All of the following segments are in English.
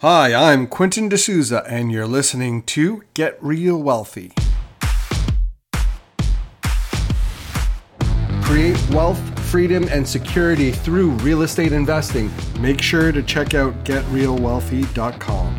Hi, I'm Quentin D'Souza, and you're listening to Get Real Wealthy. Create wealth, freedom, and security through real estate investing. Make sure to check out getrealwealthy.com.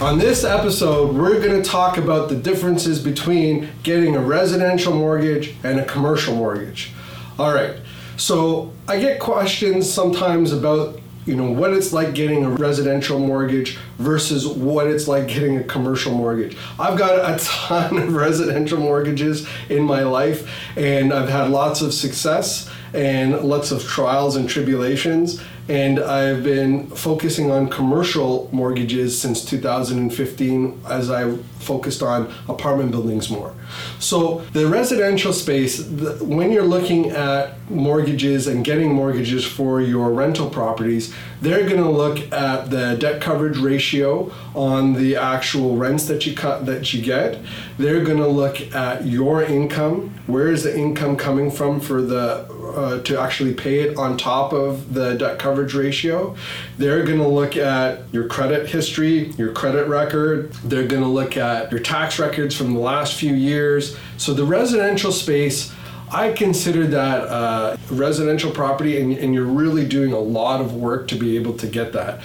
On this episode, we're going to talk about the differences between getting a residential mortgage and a commercial mortgage. All right. So I get questions sometimes about you know what it's like getting a residential mortgage versus what it's like getting a commercial mortgage. I've got a ton of residential mortgages in my life and I've had lots of success and lots of trials and tribulations and I've been focusing on commercial mortgages since 2015 as I focused on apartment buildings more. So, the residential space, the, when you're looking at mortgages and getting mortgages for your rental properties, they're going to look at the debt coverage ratio on the actual rents that you cut that you get. They're going to look at your income. Where is the income coming from for the uh, uh, to actually pay it on top of the debt coverage ratio. They're going to look at your credit history, your credit record. They're going to look at your tax records from the last few years. So the residential space. I consider that uh, residential property, and, and you're really doing a lot of work to be able to get that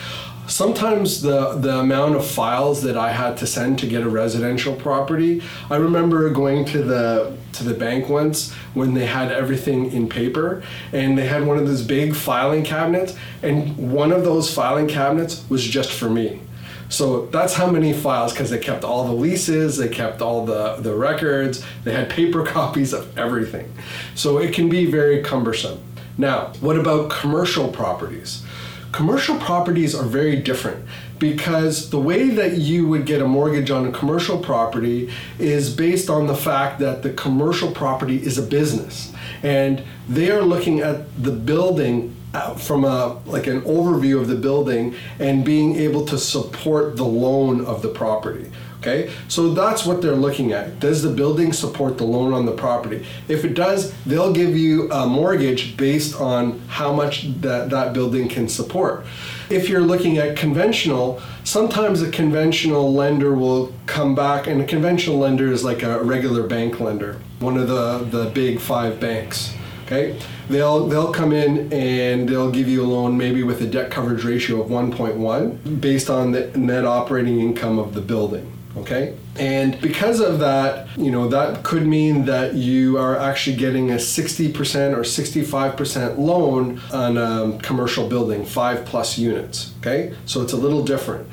sometimes the the amount of files that I had to send to get a residential property. I remember going to the to the bank once when they had everything in paper and they had one of those big filing cabinets and one of those filing cabinets was just for me. So that's how many files because they kept all the leases, they kept all the, the records, they had paper copies of everything. So it can be very cumbersome. Now, what about commercial properties? Commercial properties are very different because the way that you would get a mortgage on a commercial property is based on the fact that the commercial property is a business. And they are looking at the building uh, from a like an overview of the building and being able to support the loan of the property Okay, so that's what they're looking at. Does the building support the loan on the property? If it does, they'll give you a mortgage based on how much that, that building can support. If you're looking at conventional, sometimes a conventional lender will come back, and a conventional lender is like a regular bank lender, one of the, the big five banks. Okay, they'll they'll come in and they'll give you a loan maybe with a debt coverage ratio of 1.1 based on the net operating income of the building okay? And because of that you know that could mean that you are actually getting a 60% or 65% loan on a commercial building five plus units okay? So it's a little different.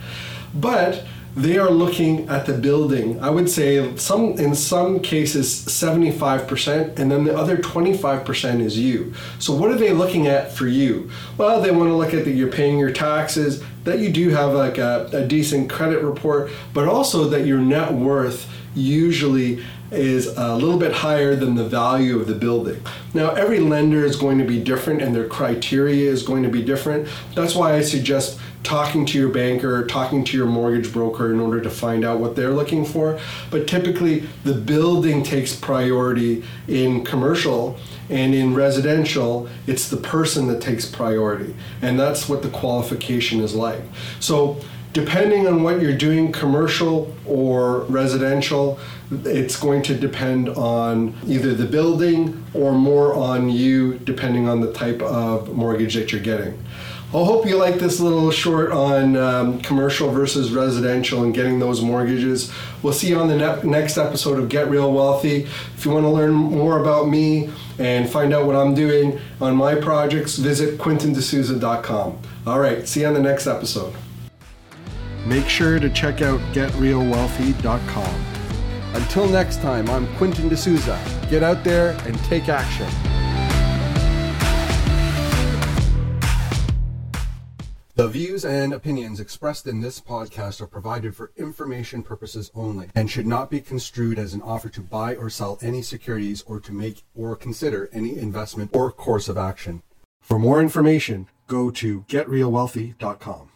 But they are looking at the building. I would say some in some cases 75% and then the other 25% is you. So what are they looking at for you? Well they want to look at that you're paying your taxes that you do have like a, a decent credit report but also that your net worth usually is a little bit higher than the value of the building. Now, every lender is going to be different and their criteria is going to be different. That's why I suggest talking to your banker, talking to your mortgage broker in order to find out what they're looking for. But typically, the building takes priority in commercial, and in residential, it's the person that takes priority. And that's what the qualification is like. So, depending on what you're doing, commercial or residential, it's going to depend on either the building or more on you, depending on the type of mortgage that you're getting. I hope you like this little short on um, commercial versus residential and getting those mortgages. We'll see you on the ne- next episode of Get Real Wealthy. If you want to learn more about me and find out what I'm doing on my projects, visit quentindsouza.com. All right, see you on the next episode. Make sure to check out getrealwealthy.com. Until next time, I'm Quentin D'Souza. Get out there and take action. The views and opinions expressed in this podcast are provided for information purposes only and should not be construed as an offer to buy or sell any securities or to make or consider any investment or course of action. For more information, go to getrealwealthy.com.